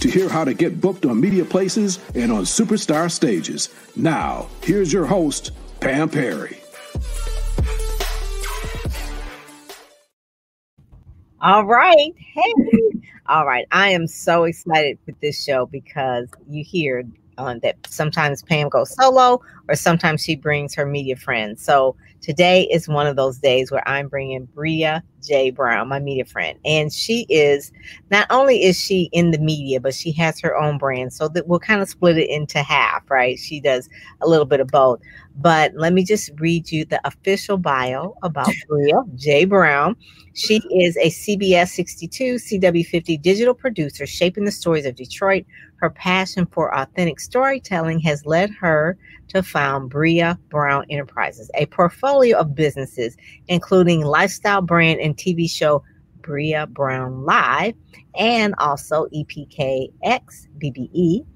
to hear how to get booked on media places and on superstar stages. Now, here's your host, Pam Perry. All right. Hey. All right. I am so excited for this show because you hear uh, that sometimes Pam goes solo or sometimes she brings her media friends. So today is one of those days where I'm bringing Bria J. Brown, my media friend. And she is not only is she in the media, but she has her own brand. So that we'll kind of split it into half, right? She does a little bit of both. But let me just read you the official bio about Bria J. Brown. She is a CBS 62 CW50 digital producer shaping the stories of Detroit. Her passion for authentic storytelling has led her to found Bria Brown Enterprises, a portfolio of businesses, including lifestyle brand and TV show Bria Brown Live, and also EPKX BBE.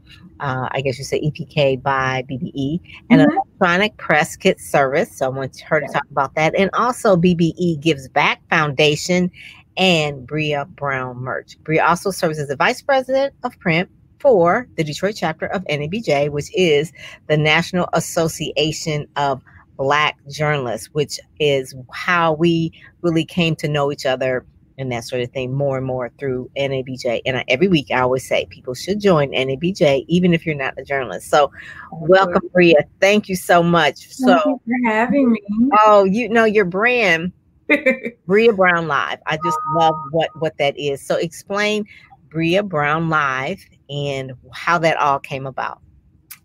Uh, I guess you say EPK by BBE, and mm-hmm. electronic press kit service. So I want her to talk about that. And also BBE Gives Back Foundation and Bria Brown Merch. Bria also serves as the vice president of print for the Detroit chapter of NABJ, which is the National Association of Black Journalists, which is how we really came to know each other and that sort of thing more and more through NABJ. And I, every week I always say people should join NABJ, even if you're not a journalist. So, welcome, Bria. Thank you so much. Thank so, for having me. Oh, you know your brand, Bria Brown Live. I just love what what that is. So, explain Bria Brown Live and how that all came about.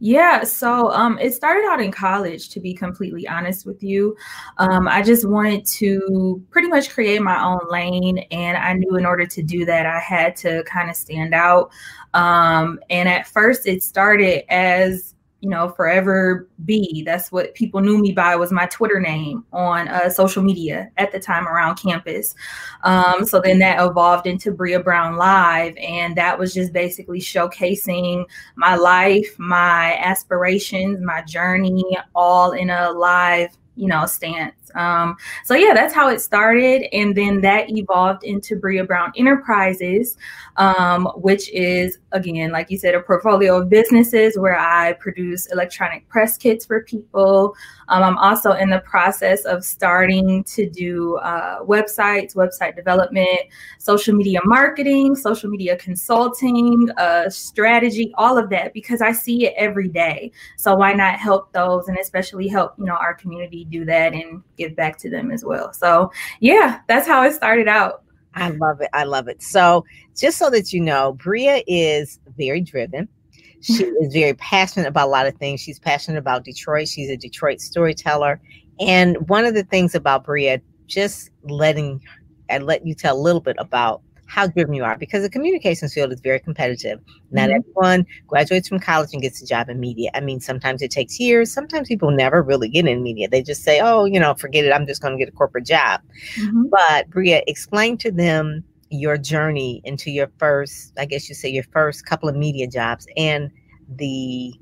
Yeah, so um, it started out in college, to be completely honest with you. Um, I just wanted to pretty much create my own lane, and I knew in order to do that, I had to kind of stand out. Um, and at first, it started as you know, forever be. That's what people knew me by was my Twitter name on uh, social media at the time around campus. Um, so then that evolved into Bria Brown Live, and that was just basically showcasing my life, my aspirations, my journey, all in a live, you know, stance. Um, so yeah, that's how it started, and then that evolved into Bria Brown Enterprises, um, which is again, like you said, a portfolio of businesses where I produce electronic press kits for people. Um, I'm also in the process of starting to do uh, websites, website development, social media marketing, social media consulting, uh, strategy, all of that because I see it every day. So why not help those and especially help you know our community do that and give back to them as well. So, yeah, that's how it started out. I love it. I love it. So, just so that you know, Bria is very driven. She is very passionate about a lot of things. She's passionate about Detroit. She's a Detroit storyteller. And one of the things about Bria, just letting and let you tell a little bit about how driven you are because the communications field is very competitive. Not mm-hmm. everyone graduates from college and gets a job in media. I mean, sometimes it takes years. Sometimes people never really get in media. They just say, oh, you know, forget it. I'm just going to get a corporate job. Mm-hmm. But Bria, explain to them your journey into your first, I guess you say your first couple of media jobs and the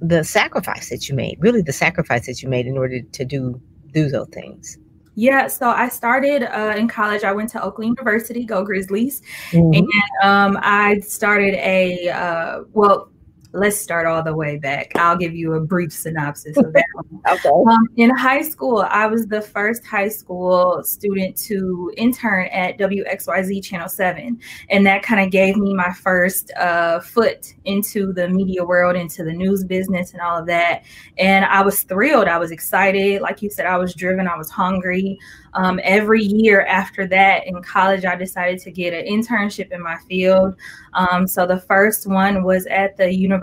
the sacrifice that you made, really the sacrifice that you made in order to do do those things. Yeah, so I started uh, in college. I went to Oakland University, go Grizzlies, mm-hmm. and um, I started a uh, well let's start all the way back. I'll give you a brief synopsis of that. okay. Um, in high school, I was the first high school student to intern at WXYZ Channel 7. And that kind of gave me my first uh, foot into the media world, into the news business, and all of that. And I was thrilled. I was excited. Like you said, I was driven, I was hungry. Um, every year after that in college, I decided to get an internship in my field. Um, so the first one was at the University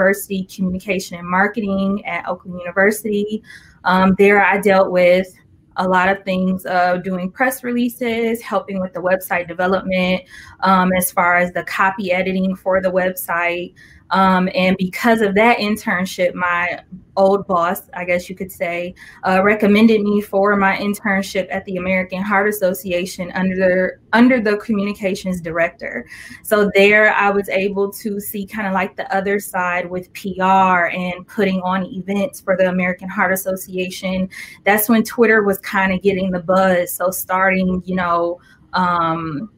Communication and Marketing at Oakland University. Um, there, I dealt with a lot of things uh, doing press releases, helping with the website development, um, as far as the copy editing for the website. Um, and because of that internship, my old boss, I guess you could say, uh, recommended me for my internship at the American Heart Association under the under the communications director. So there, I was able to see kind of like the other side with PR and putting on events for the American Heart Association. That's when Twitter was kind of getting the buzz. So starting, you know. Um,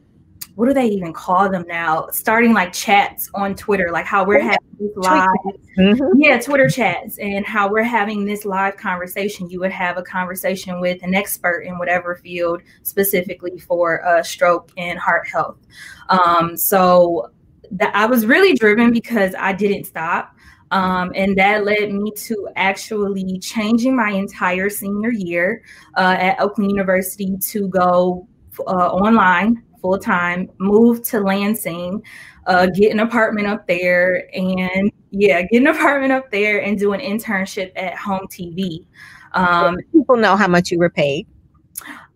what do they even call them now? Starting like chats on Twitter, like how we're having this live, mm-hmm. yeah, Twitter chats, and how we're having this live conversation. You would have a conversation with an expert in whatever field, specifically for uh, stroke and heart health. Um, so that I was really driven because I didn't stop. Um, and that led me to actually changing my entire senior year uh, at Oakland University to go uh, online full time, moved to Lansing, uh, get an apartment up there, and yeah, get an apartment up there and do an internship at HOMTV. Um, people know how much you were paid.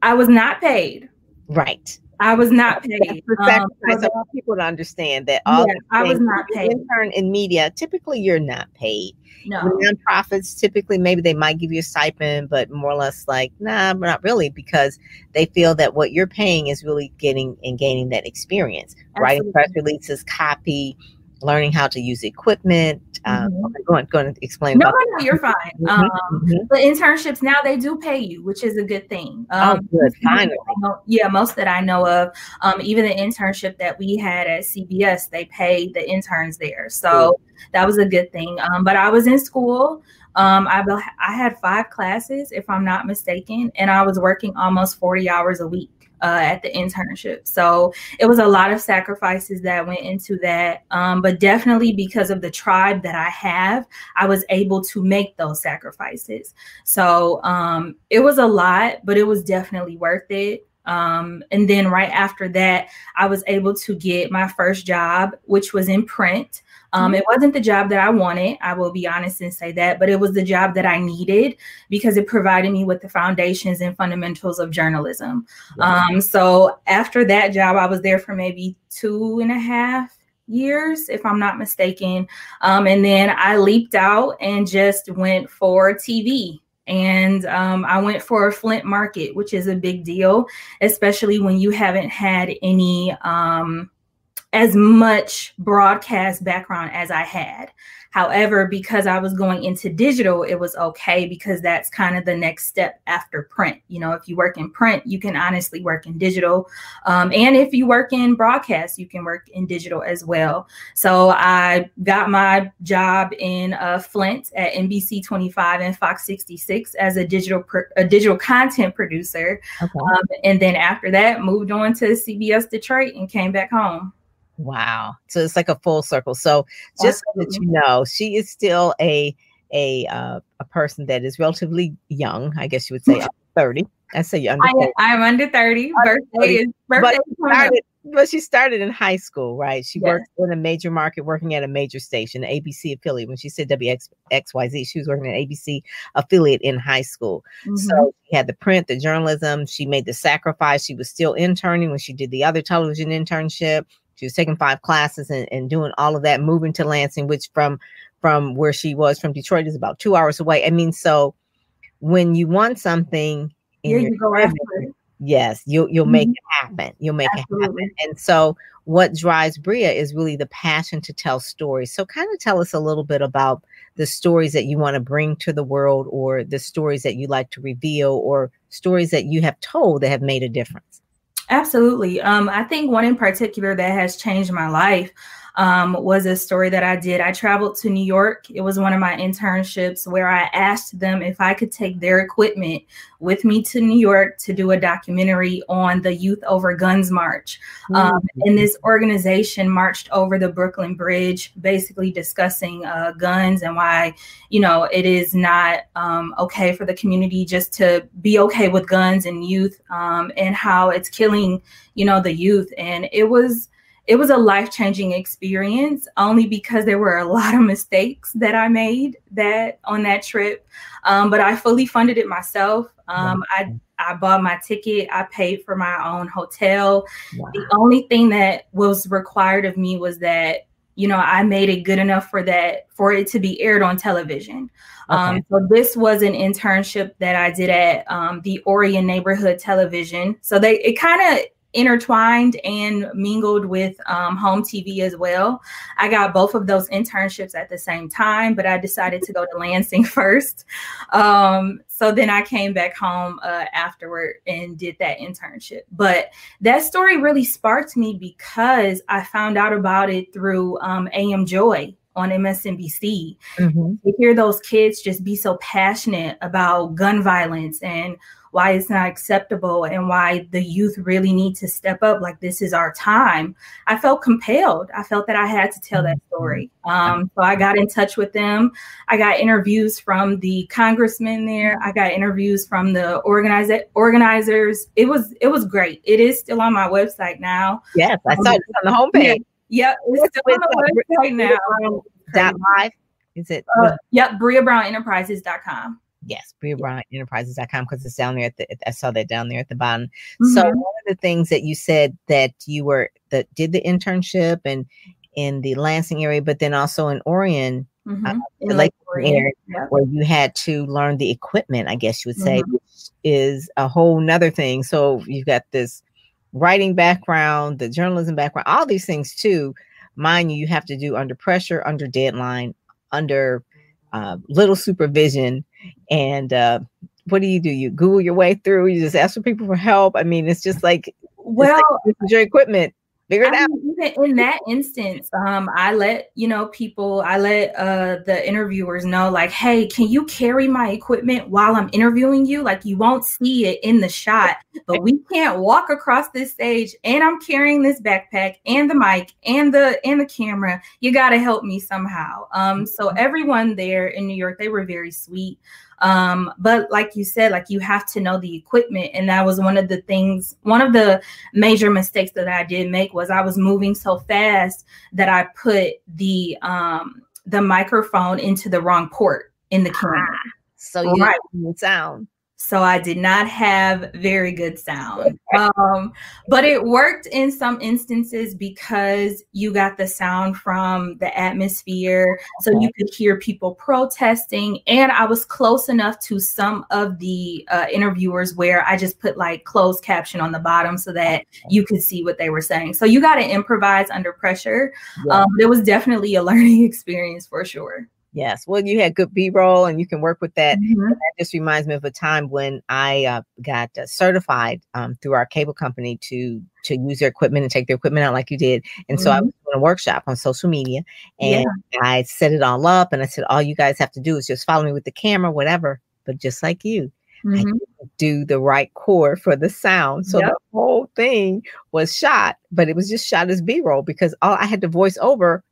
I was not paid. Right. I was not paid. Um, I want people to understand that all yeah, I was not paid. Intern in media, typically you're not paid. No. nonprofits, typically maybe they might give you a stipend, but more or less like, nah, not really, because they feel that what you're paying is really getting and gaining that experience. Absolutely. Writing press releases, copy, learning how to use equipment. Um, mm-hmm. okay, go on, go on and explain. No, no, no, you're fine. Mm-hmm. Um, mm-hmm. The internships now they do pay you, which is a good thing. Oh, um, oh, good. Finally. Yeah, most that I know of. Um, even the internship that we had at CBS, they pay the interns there, so that was a good thing. Um, but I was in school. Um, I I had five classes, if I'm not mistaken, and I was working almost 40 hours a week uh, at the internship. So it was a lot of sacrifices that went into that. Um, but definitely because of the tribe that I have, I was able to make those sacrifices. So um, it was a lot, but it was definitely worth it. Um, and then right after that, I was able to get my first job, which was in print. Um, it wasn't the job that I wanted, I will be honest and say that, but it was the job that I needed because it provided me with the foundations and fundamentals of journalism. Um, so after that job, I was there for maybe two and a half years, if I'm not mistaken. Um, and then I leaped out and just went for TV. And um, I went for a Flint market, which is a big deal, especially when you haven't had any um, as much broadcast background as I had. However, because I was going into digital, it was okay because that's kind of the next step after print. You know, if you work in print, you can honestly work in digital. Um, and if you work in broadcast, you can work in digital as well. So I got my job in uh, Flint at NBC 25 and Fox 66 as a digital a digital content producer. Okay. Um, and then after that, moved on to CBS Detroit and came back home. Wow. So it's like a full circle. So just so that you know, she is still a a uh, a person that is relatively young. I guess you would say 30. I say you're under 30. I am under 30. Birthday is birthday. But started, but she started in high school, right? She yes. worked in a major market, working at a major station, ABC affiliate. When she said WXYZ, she was working at ABC affiliate in high school. Mm-hmm. So she had the print, the journalism. She made the sacrifice. She was still interning when she did the other television internship. She was taking five classes and, and doing all of that, moving to Lansing, which from from where she was from Detroit is about two hours away. I mean, so when you want something in yeah, your you yes, you'll you'll mm-hmm. make it happen. You'll make Absolutely. it happen. And so what drives Bria is really the passion to tell stories. So kind of tell us a little bit about the stories that you want to bring to the world or the stories that you like to reveal or stories that you have told that have made a difference. Absolutely. Um, I think one in particular that has changed my life um, was a story that I did. I traveled to New York. It was one of my internships where I asked them if I could take their equipment with me to New York to do a documentary on the Youth Over Guns March. Um, and this organization marched over the Brooklyn Bridge, basically discussing uh, guns and why, you know, it is not um, okay for the community just to be okay with guns and youth um, and how it's killing, you know, the youth. And it was it was a life changing experience only because there were a lot of mistakes that I made that on that trip. Um, but I fully funded it myself. Um, I I bought my ticket. I paid for my own hotel. Wow. The only thing that was required of me was that you know, I made it good enough for that for it to be aired on television. Um, okay. Um, so this was an internship that I did at um, the Orion Neighborhood Television. So they it kind of intertwined and mingled with um, HOMTV as well. I got both of those internships at the same time, but I decided to go to Lansing first. Um, so then I came back home uh, afterward and did that internship. But that story really sparked me because I found out about it through um, AM Joy on MSNBC. Mm-hmm. To hear those kids just be so passionate about gun violence and why it's not acceptable and why the youth really need to step up like this is our time i felt compelled. I felt that i had to tell that mm-hmm. story. Um, so i got in touch with them. I got interviews from the congressmen there. I got interviews from the organizer organizers. It was it was great. It is still on my website now. Yes i saw um, it on the homepage. yep it's still on the website now. Dot live? Is it uh, yep briabrownenterprises.com Yes, BriaBrownEnterprises.com because it's down there at the I saw that down there at the bottom. Mm-hmm. So one of the things that you said that you were that did the internship and in the Lansing area, but then also in Orion, mm-hmm. uh, in Lake Orion, area, yeah. where you had to learn the equipment, I guess you would say, mm-hmm. which is a whole nother thing. So you've got this writing background, the journalism background, all these things too. Mind you, you have to do under pressure, under deadline, under uh, little supervision and uh, what do you do? You google your way through you just ask for people for help? I mean it's just like well like, this is your equipment figure it I out. Mean, even in that instance, um, I let you know people, I let uh the interviewers know, like, hey, can you carry my equipment while I'm interviewing you? Like, you won't see it in the shot, but we can't walk across this stage, and I'm carrying this backpack and the mic and the and the camera. You got to help me somehow. Um, so mm-hmm. everyone there in New York, they were very sweet. Um, but like you said, like you have to know the equipment. And that was one of the things, one of the major mistakes that I did make was I was moving so fast that I put the um the microphone into the wrong port in the camera. Ah, so you right. sound so I did not have very good sound. Um, but it worked in some instances because you got the sound from the atmosphere, so you could hear people protesting, and I was close enough to some of the uh, interviewers where I just put like closed caption on the bottom so that you could see what they were saying. So you got to improvise under pressure. Yeah. Um, it was definitely a learning experience for sure. Yes. Well, you had good B roll and you can work with that. Mm-hmm. That just reminds me of a time when I uh, got uh, certified um, through our cable company to to use their equipment and take their equipment out like you did. And mm-hmm. so I mm-hmm. was doing a workshop on social media and yeah. I set it all up and I said, all you guys have to do is just follow me with the camera, whatever. But just like you, mm-hmm. do the right core for the sound. So yep. the whole thing was shot, but it was just shot as B roll because all I had to voice over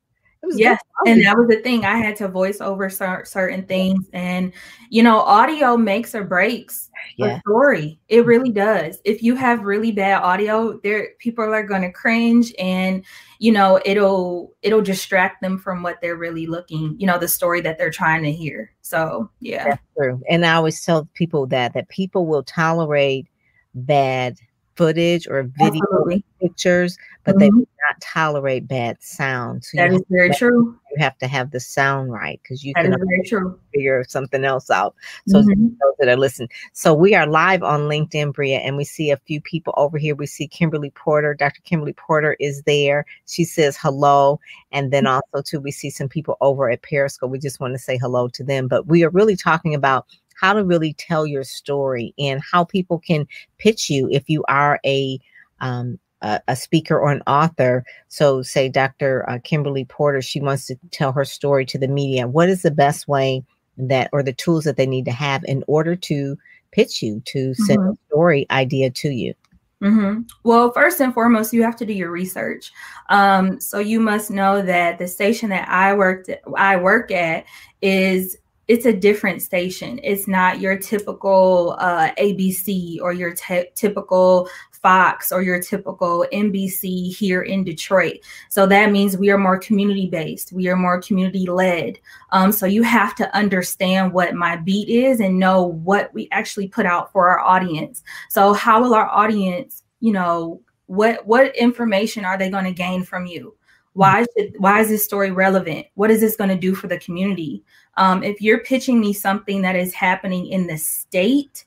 yes and that was the thing i had to voice over certain things and you know audio makes or breaks yeah. a story it mm-hmm. really does. If you have really bad audio there people are going to cringe and you know it'll it'll distract them from what they're really looking you know the story that they're trying to hear so yeah. That's true and i always tell people that that people will tolerate bad footage or video Absolutely. pictures, but mm-hmm. they do not tolerate bad sound. So that is very true. You have to have the sound right because you that can very true. figure something else out. So mm-hmm. those that are listening. So we are live on LinkedIn, Bria, and we see a few people over here. We see Kimberly Porter. Dr. Kimberly Porter is there. She says hello. And then mm-hmm. also too, we see some people over at Periscope. We just want to say hello to them. But we are really talking about how to really tell your story and how people can pitch you if you are a um, a, a, speaker or an author. So, say Dr. Uh, Kimberly Porter, she wants to tell her story to the media. What is the best way that, or the tools that they need to have in order to pitch you, to send mm-hmm. a story idea to you? Mm-hmm. Well, first and foremost, you have to do your research. Um, so you must know that the station that I worked, I work at, is it's a different station. It's not your typical uh, ABC or your t- typical Fox or your typical NBC here in Detroit. So that means we are more community based, we are more community led. Um, so you have to understand what my beat is and know what we actually put out for our audience. So, how will our audience, you know, what what information are they going to gain from you? Why should, why is this story relevant? What is this going to do for the community? Um, if you're pitching me something that is happening in the state,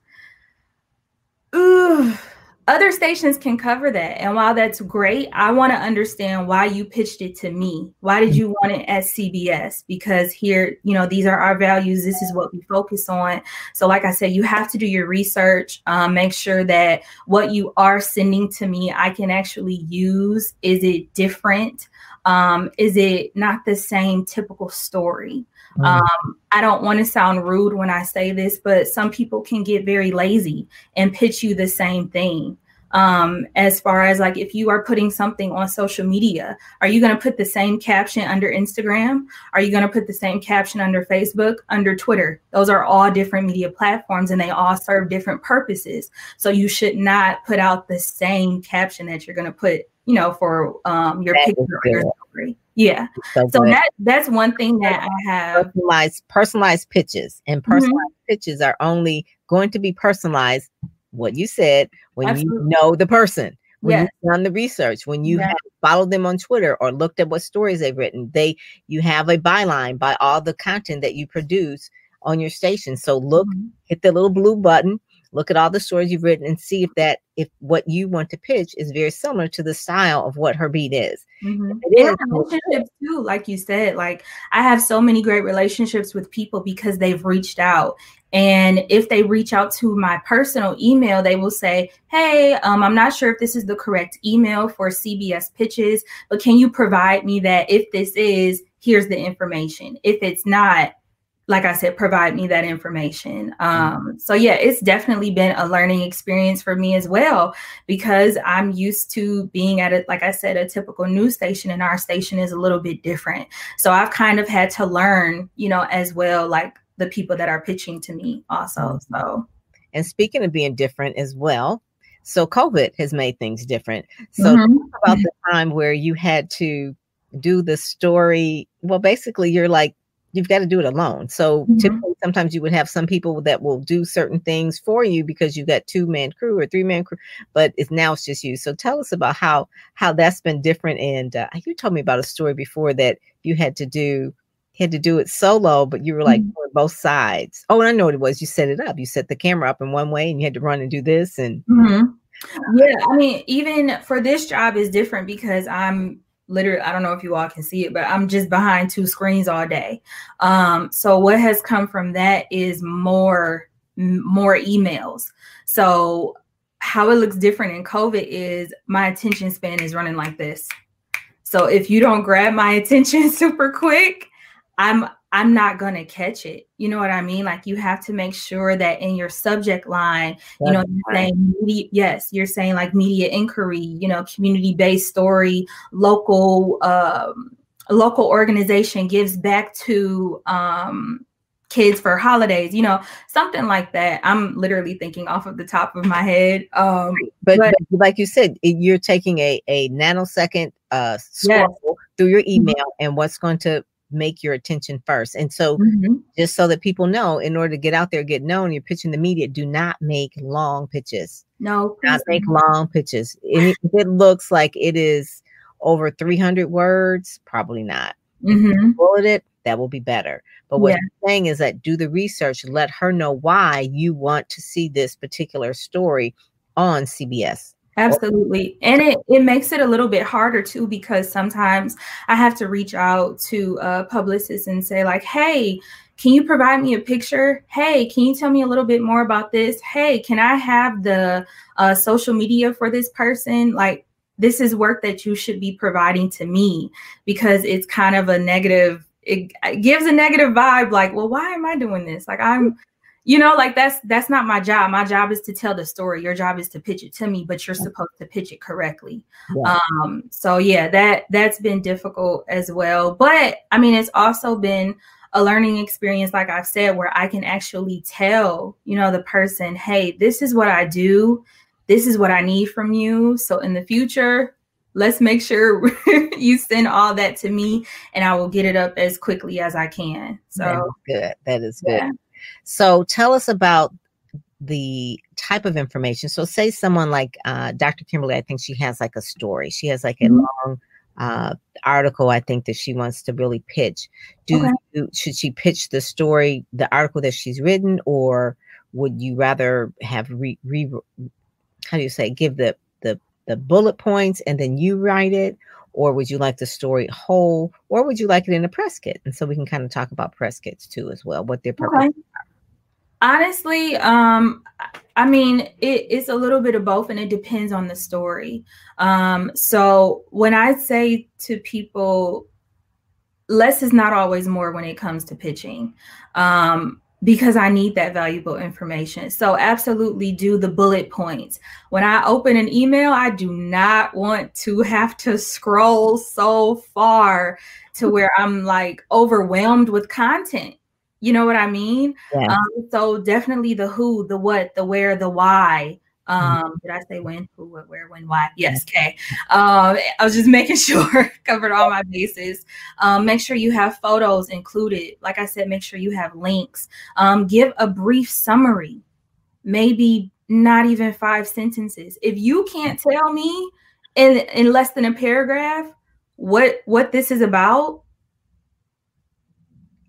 ooh, other stations can cover that. And while that's great, I want to understand why you pitched it to me. Why did you want it at CBS? Because here, you know, these are our values. This is what we focus on. So, like I said, you have to do your research, um, make sure that what you are sending to me, I can actually use. Is it different? Um, is it not the same typical story? Mm. Um, I don't want to sound rude when I say this, but some people can get very lazy and pitch you the same thing. Um, as far as like if you are putting something on social media, are you going to put the same caption under Instagram? Are you going to put the same caption under Facebook, under Twitter? Those are all different media platforms and they all serve different purposes. So you should not put out the same caption that you're going to put, you know, for um, your that picture or your story. Yeah. So, so that that's one thing that I have personalized personalized pitches and mm-hmm. personalized mm-hmm. pitches are only going to be personalized what you said when Absolutely. you know the person when yes. you've done the research when you have followed them on twitter or looked at what stories they've written they you have a byline by all the content that you produce on your station so look mm-hmm. hit the little blue button look at all the stories you've written and see if that if what you want to pitch is very similar to the style of what her beat is. Mm-hmm. Relationships too, like you said. Like I have so many great relationships with people because they've reached out. And if they reach out to my personal email, they will say, Hey, um, I'm not sure if this is the correct email for CBS pitches, but can you provide me that if this is, here's the information. If it's not, like I said, provide me that information. Um, so yeah, it's definitely been a learning experience for me as well because I'm used to being at it, like I said, a typical news station, and our station is a little bit different. So I've kind of had to learn, you know, as well, like the people that are pitching to me also. So, and speaking of being different as well, so COVID has made things different. So mm-hmm. about the time where you had to do the story. Well, basically, you're like you've got to do it alone. So mm-hmm. typically, sometimes you would have some people that will do certain things for you because you've got two man crew or three man crew, but it's now it's just you. So tell us about how how that's been different. And uh, you told me about a story before that you had to do had to do it solo, but you were like mm-hmm. both sides. Oh, and I know what it was. You set it up. You set the camera up in one way, and you had to run and do this. And mm-hmm. yeah, I mean, even for this job is different because I'm literally i don't know if you all can see it but i'm just behind two screens all day. Um, so what has come from that is more more emails. So how it looks different in covid is my attention span is running like this. So if you don't grab my attention super quick i'm I'm not going to catch it. You know what I mean? Like you have to make sure that in your subject line, That's you know, you're saying media, yes, you're saying like media inquiry, you know, community based story, local, um, local organization gives back to um, kids for holidays, you know, something like that. I'm literally thinking off of the top of my head. Um, but, but, but like you said, you're taking a, a nanosecond uh, scroll yes. through your mm-hmm. email, mm-hmm. and what's going to make your attention first. And so, mm-hmm. just so that people know, in order to get out there, get known, you're pitching the media, do not make long pitches. No, not make long pitches. if it looks like it is over 300 words, probably not. Mm-hmm. Bullet it, that will be better. But what yeah. you're saying is that do the research, let her know why you want to see this particular story on CBS. Absolutely. And it, it makes it a little bit harder too because sometimes I have to reach out to a publicist and say, like, hey, can you provide me a picture? Hey, can you tell me a little bit more about this? Hey, can I have the uh, social media for this person? Like, this is work that you should be providing to me because it's kind of a negative, it, it gives a negative vibe like, well, why am I doing this? Like, I'm you know like that's that's not my job. My job is to tell the story. Your job is to pitch it to me but you're supposed to pitch it correctly. Yeah. um so yeah that that's been difficult as well. But i mean it's also been a learning experience like i've said where i can actually tell you know the person hey this is what i do. This is what i need from you. So in the future let's make sure you send all that to me and i will get it up as quickly as i can. So good. That is good. Yeah. So tell us about the type of information. So say someone like uh, Dr. Kimberly, I think she has like a story. She has like a mm-hmm. long uh, article I think that she wants to really pitch. Do, okay. do should she pitch the story, the article that she's written, or would you rather have re, re how do you say give the the the bullet points and then you write it, or would you like the story whole, or would you like it in a press kit? And so we can kind of talk about press kits too as well, what their purpose. Okay. Honestly, um, I mean, it, it's a little bit of both, and it depends on the story. Um, so when I say to people, less is not always more when it comes to pitching. Um, because I need that valuable information. So, absolutely do the bullet points. When I open an email, I do not want to have to scroll so far to where I'm like overwhelmed with content. You know what I mean? Yes. Um, so definitely the who, the what, the where, the why. Mm-hmm. Um, did I say when, who, what, where, when, why? Yes, okay. Um, I was just making sure covered all my bases. Um, make sure you have photos included. Like I said, make sure you have links. Um, give a brief summary, maybe not even five sentences. If you can't tell me in in less than a paragraph what what this is about,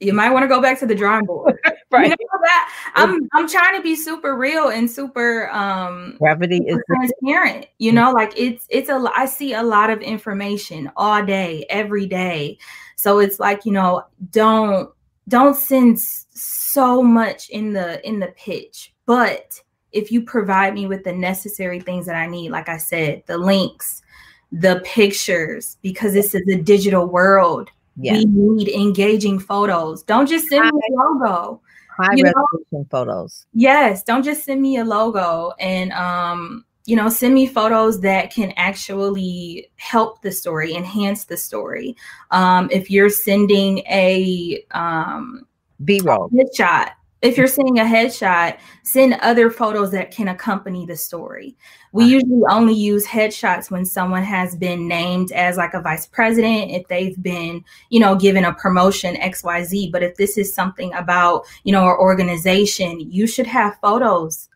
you might want to go back to the drawing board. Right. You know that? I'm I'm trying to be super real and super um gravity super is transparent. You know, like it's it's a I see a lot of information all day, every day. So it's like, you know, don't don't send so much in the in the pitch, but if you provide me with the necessary things that I need, like I said, the links, the pictures, because this is a digital world yeah. We need engaging photos. Don't just send me a logo. High you resolution know? photos. Yes, don't just send me a logo and um, you know, send me photos that can actually help the story, enhance the story. Um, if you're sending a um, B-roll shot, if you're sending a headshot, send other photos that can accompany the story. We usually only use headshots when someone has been named as like a vice president, if they've been, you know, given a promotion XYZ. But if this is something about, you know, our organization, you should have photos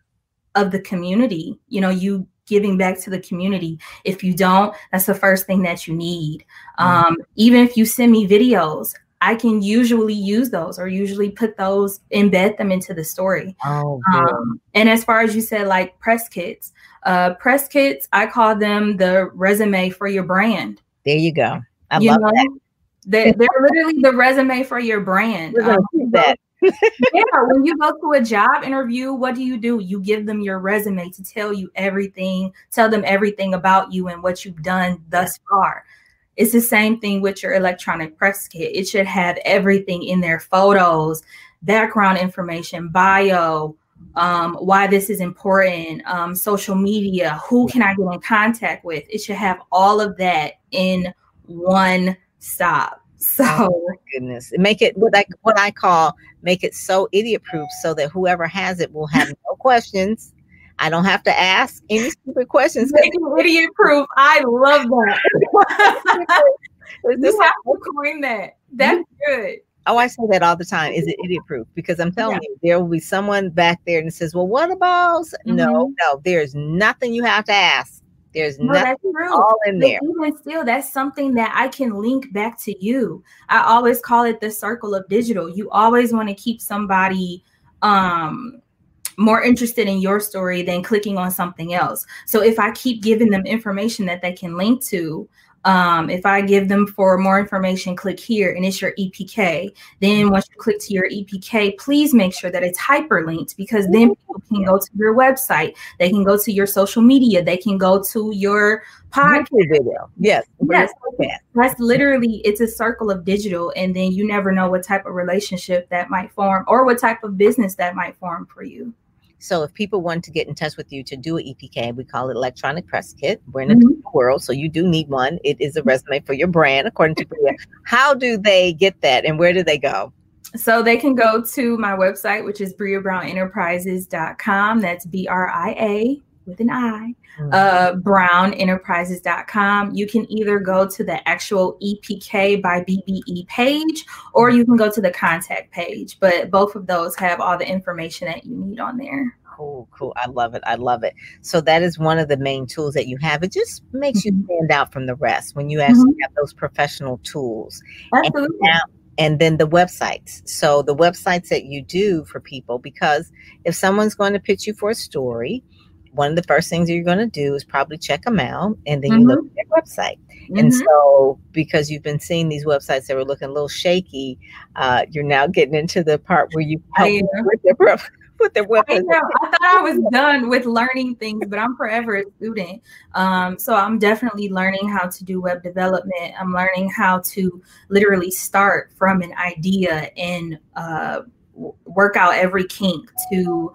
of the community, you know, you giving back to the community. If you don't, that's the first thing that you need. Mm-hmm. Um, even if you send me videos, I can usually use those or usually put those, embed them into the story. Oh, um, and as far as you said, like press kits, uh, press kits, I call them the resume for your brand. There you go. I you love know, that. They're, they're literally the resume for your brand. Um, that. yeah, when you go to a job interview, what do you do? You give them your resume to tell you everything, tell them everything about you and what you've done thus far. It's the same thing with your electronic press kit. It should have everything in there photos, background information, bio, um, why this is important, um, social media, who can I get in contact with. It should have all of that in one stop. So oh goodness, make it what I what I call make it so idiot proof, so that whoever has it will have no questions I don't have to ask any stupid questions. Idiot proof. I love that. you have to coin that. That's good. Oh, I say that all the time. Is it idiot proof? Because I'm telling yeah. you, there will be someone back there and says, "Well, what about?" Mm-hmm. No, no. There's nothing you have to ask. There's no, nothing all in there. But even still, that's something that I can link back to you. I always call it the circle of digital. You always want to keep somebody um more interested in your story than clicking on something else. So if I keep giving them information that they can link to, um, if I give them for more information, click here and it's your EPK. Then once you click to your EPK, please make sure that it's hyperlinked because then people can go to your website, they can go to your social media, they can go to your podcast video. Yes. Yes. That's literally it's a circle of digital, and then you never know what type of relationship that might form or what type of business that might form for you. So if people want to get in touch with you to do an EPK, we call it electronic press kit. We're in a mm-hmm. world, so you do need one. It is a resume for your brand, according to Bria. How do they get that, and where do they go? So they can go to my website, which is briabrownenterprises.com. That's B R I A with an I, mm-hmm. uh, brownenterprises.com. You can either go to the actual EPK by BBE page or you can go to the contact page. But both of those have all the information that you need on there. Cool, cool. I love it. I love it. So that is one of the main tools that you have. It just makes mm-hmm. you stand out from the rest when you actually mm-hmm. have those professional tools. Absolutely. And now, and then the websites. So the websites that you do for people, because if someone's going to pitch you for a story, one of the first things you're going to do is probably check them out and then mm-hmm. you look mm-hmm. at their website. Mm-hmm. And so, because you've been seeing these websites that were looking a little shaky, uh, you're now getting into the part where you help with their with their weapons. I, I, thought I was done with learning things, but I'm forever a student. Um, so I'm definitely learning how to do web development. I'm learning how to literally start from an idea and uh, work out every kink to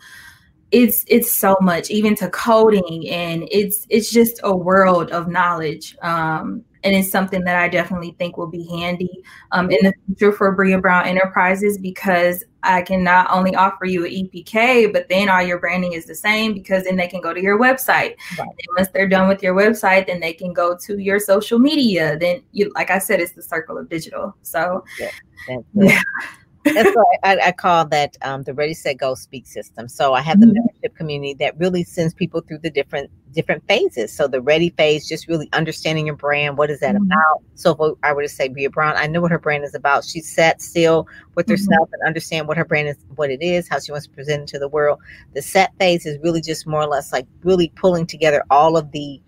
it's it's so much even to coding and it's it's just a world of knowledge um, and it's something that I definitely think will be handy um, in the future for Bria Brown Enterprises because I can not only offer you an EPK, but then all your branding is the same because then they can go to your website. Right. once they're done with your website, then they can go to your social media. Then you, like I said, it's the circle of digital. So, yeah. That's what I, I, call that um, the Ready Set Go Speak system. So I have the mm-hmm. membership community that really sends people through the different different phases. So the ready phase, just really understanding your brand. What is that mm-hmm. about? So if I were to say Bria Brown, I know what her brand is about. She's sat still with mm-hmm. herself and understand what her brand is, what it is, how she wants to present it to the world. The set phase is really just more or less like really pulling together all of the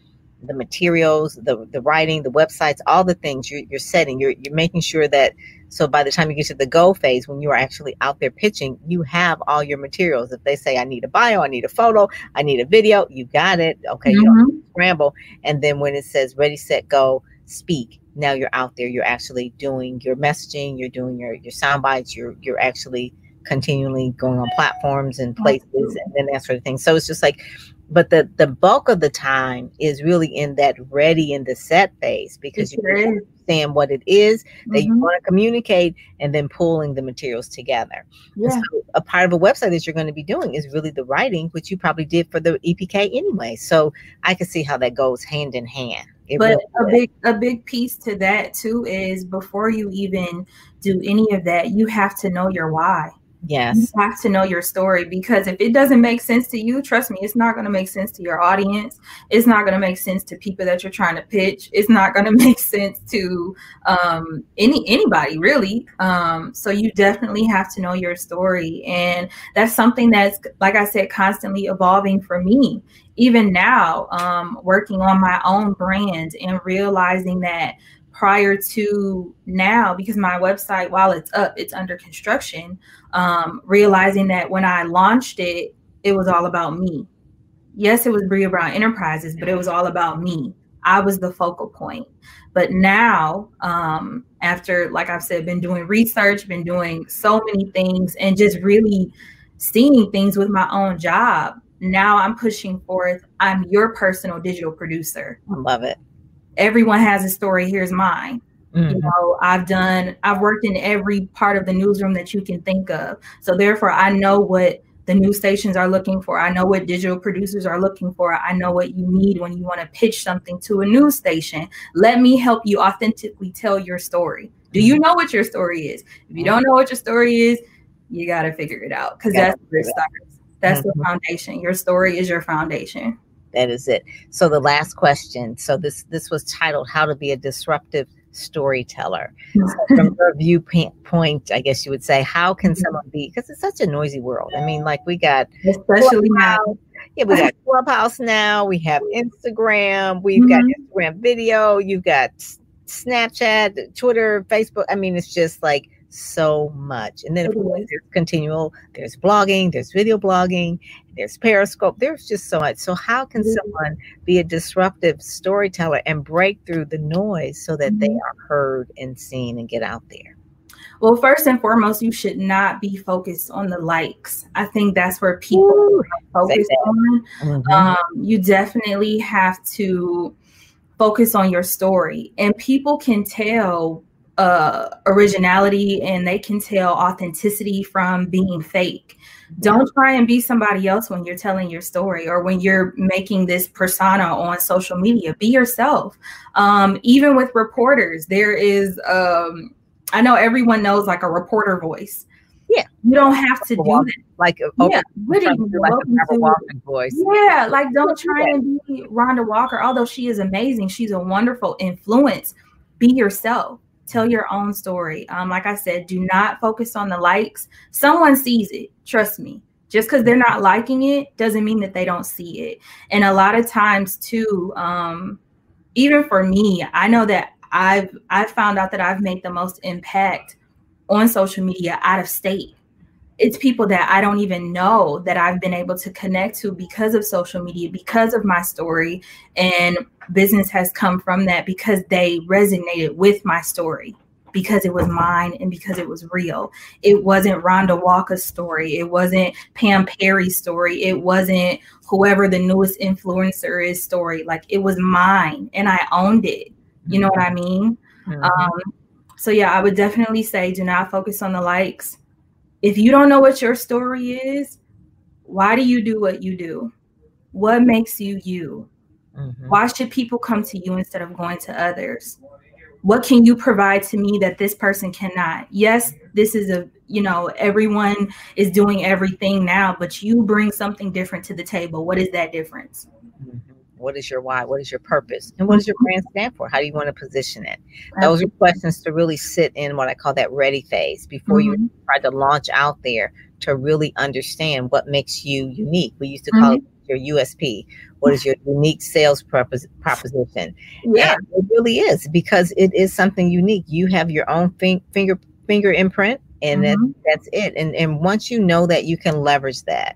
the materials, the the writing, the websites, all the things you're, you're setting. You're you're making sure that so by the time you get to the go phase, when you are actually out there pitching, you have all your materials. If they say, I need a bio, I need a photo, I need a video, you got it. Okay, mm-hmm. you don't mm-hmm. scramble. And then when it says ready, set, go, speak, now you're out there, you're actually doing your messaging, you're doing your, your sound bites, you're you're actually continually going on platforms and places and then that sort of thing. So it's just like but the the bulk of the time is really in that ready in the set phase because you understand what it is that mm-hmm. you want to communicate and then pulling the materials together. Yeah. So a part of a website that you're going to be doing is really the writing, which you probably did for the EPK anyway. So I can see how that goes hand in hand. It but really a big a big piece to that too is before you even do any of that, you have to know your why. Yes. You have to know your story because if it doesn't make sense to you, trust me, it's not going to make sense to your audience. It's not going to make sense to people that you're trying to pitch. It's not going to make sense to um, any anybody really. Um, so you definitely have to know your story, and that's something that's, like I said, constantly evolving for me. Even now, um, working on my own brand and realizing that prior to now because my website while it's up it's under construction um, realizing that when i launched it it was all about me. Yes it was bria brown enterprises but it was all about me. I was the focal point. But now um, after like i've said been doing research been doing so many things and just really seeing things with my own job now i'm pushing forth i'm your personal digital producer. I love it everyone has a story. Here's mine. Mm-hmm. You know, I've done, I've worked in every part of the newsroom that you can think of. So therefore, I know what the news stations are looking for. I know what digital producers are looking for. I know what you need when you want to pitch something to a news station. Let me help you authentically tell your story. Do you know what your story is? If you don't know what your story is, you got to figure it out because that's where it starts. That's mm-hmm. the foundation. Your story is your foundation that is it. So the last question. So this this was titled "How to Be a Disruptive Storyteller." So from your viewpoint, I guess you would say, how can someone be? Because it's such a noisy world. I mean, like we got especially now. Yeah, we got Clubhouse now. We have Instagram. We've mm-hmm. got Instagram video. You've got Snapchat, Twitter, Facebook. I mean, it's just like so much. And then, of course, there's continual, there's blogging, there's video blogging, there's Periscope, there's just so much. So, how can mm-hmm. someone be a disruptive storyteller and break through the noise so that mm-hmm. they are heard and seen and get out there? Well, first and foremost, you should not be focused on the likes. I think that's where people Ooh, focus on. Mm-hmm. Um, you definitely have to focus on your story, and people can tell uh, originality and they can tell authenticity from being fake. Don't try and be somebody else when you're telling your story or when you're making this persona on social media. Be yourself. Um, even with reporters, there is, um, I know everyone knows like a reporter voice. Yeah. You don't have to do that. Like, yeah, really, like a voice. Yeah, like don't try and be Rhonda Walker. Although she is amazing, she's a wonderful influence. Be yourself tell your own story. Um, like I said, do not focus on the likes. Someone sees it, trust me. Just because they're not liking it doesn't mean that they don't see it. And a lot of times, too, um, even for me, I know that I've I've found out that I've made the most impact on social media out of state. It's people that I don't even know that I've been able to connect to because of social media, because of my story, and business has come from that because they resonated with my story because it was mine and because it was real. It wasn't Rhonda Walker's story. It wasn't Pam Perry's story. It wasn't whoever the newest influencer is story. Like it was mine and I owned it. You know what I mean? Mm-hmm. Um, so yeah, I would definitely say do not focus on the likes. If you don't know what your story is, why do you do what you do? What makes you you? Mm-hmm. Why should people come to you instead of going to others? What can you provide to me that this person cannot? Yes, this is a, you know, everyone is doing everything now, but you bring something different to the table. What is that difference? What is your why? What is your purpose? And what does your brand stand for? How do you want to position it? Those are questions to really sit in what I call that ready phase before mm-hmm. you try to launch out there to really understand what makes you unique. We used to call mm-hmm. it your USP? What is your unique sales propos- proposition? Yeah, and it really is because it is something unique. You have your own fin- finger finger imprint, and mm-hmm. that's it. And and once you know that, you can leverage that.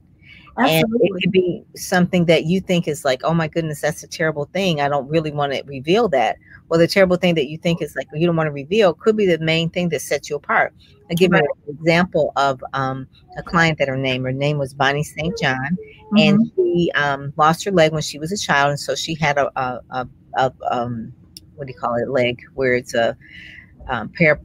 Absolutely. And it could be something that you think is like, oh my goodness, that's a terrible thing. I don't really want to reveal that. Well, the terrible thing that you think is like you don't want to reveal could be the main thing that sets you apart. I give right. you an example of um, a client that her name, her name was Bonnie St. John, mm-hmm. and she um, lost her leg when she was a child, and so she had a, a, a, a um, what do you call it, leg where it's a um, pair.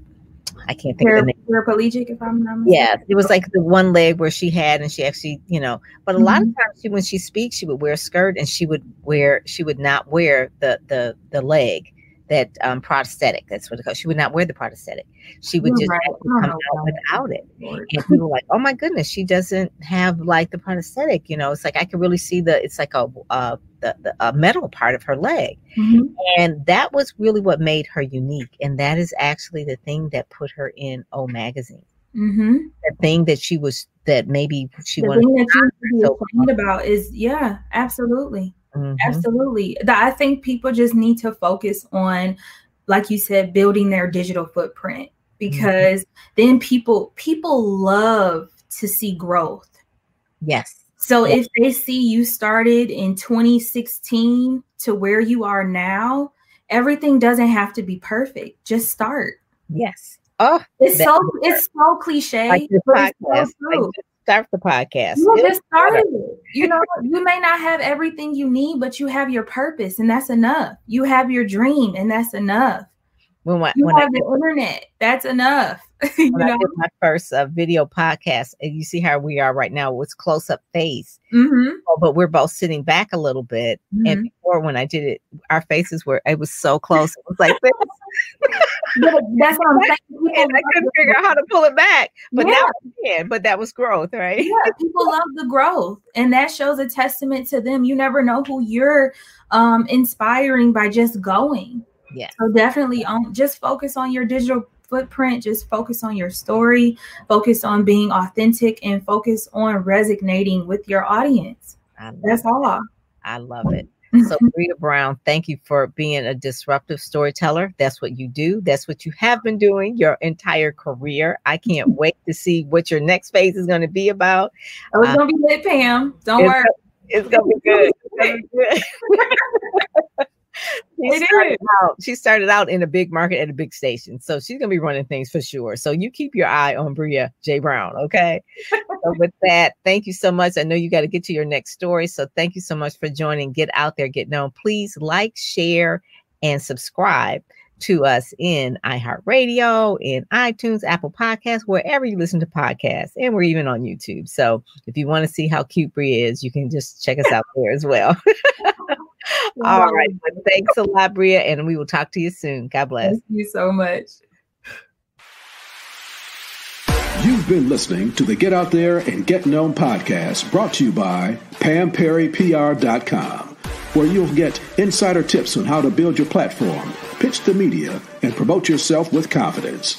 I can't think Para, of the name. Paraplegic, if I'm not mistaken. Yeah, it was like the one leg where she had, and she actually, you know, but a mm-hmm. lot of mm-hmm. times she, when she speaks, she would wear a skirt, and she would wear, she would not wear the the the leg that um, prosthetic. That's what it called. She would not wear the prosthetic. She would just right. come out without it. Lord. And people were like, "Oh my goodness, she doesn't have like the prosthetic." You know, it's like I can really see the. It's like a uh, the, the a metal part of her leg, mm-hmm. and that was really what made her unique. And that is actually the thing that put her in O magazine. Mm-hmm. The thing that she was that maybe she the wanted. Thing that you so about is yeah, absolutely. Mm-hmm. Absolutely. I think people just need to focus on, like you said, building their digital footprint mm-hmm. because mm-hmm. then people people love to see growth. Yes. So yes. if they see you started in 2016 to where you are now, everything doesn't have to be perfect. Just start. Yes. Oh, it's so it's so cliche. Like but it's so true. Like start the podcast. You just started. You know, you may not have everything you need, but you have your purpose, and that's enough. You have your dream, and that's enough. When, my, you when have I, the internet, that's enough. you when know? My first uh, video podcast, and you see how we are right now, with close up face, mm-hmm. oh, but we're both sitting back a little bit. Mm-hmm. And before, when I did it, our faces were it was so close. It was like this. that's what I'm saying. and I couldn't figure out how to pull it back, but yeah. now can. But that was growth, right? Yeah, people love the growth, and that shows a testament to them. You never know who you're um, inspiring by just going. Yeah. So definitely, um, just focus on your digital footprint. Just focus on your story. Focus on being authentic, and focus on resonating with your audience. That's all. I love it. So, Bria Brown, thank you for being a disruptive storyteller. That's what you do. That's what you have been doing your entire career. I can't wait to see what your next phase is going to be about. Oh, it's uh, going to be lit, Pam. Don't worry. It's going to be good. It's gonna be good. she started out she started out in a big market at a big station so she's gonna be running things for sure so you keep your eye on bria j brown okay so with that thank you so much i know you got to get to your next story so thank you so much for joining get out there get known please like share and subscribe to us in iHeartRadio, in iTunes, Apple Podcasts, wherever you listen to podcasts, and we're even on YouTube. So if you want to see how cute Brie is, you can just check us out there as well. All right. Well, thanks a lot, Bria, and we will talk to you soon. God bless. Thank you so much. You've been listening to the Get Out There and Get Known podcast brought to you by PamPerryPR.com, where you'll get insider tips on how to build your platform, pitch the media, and promote yourself with confidence.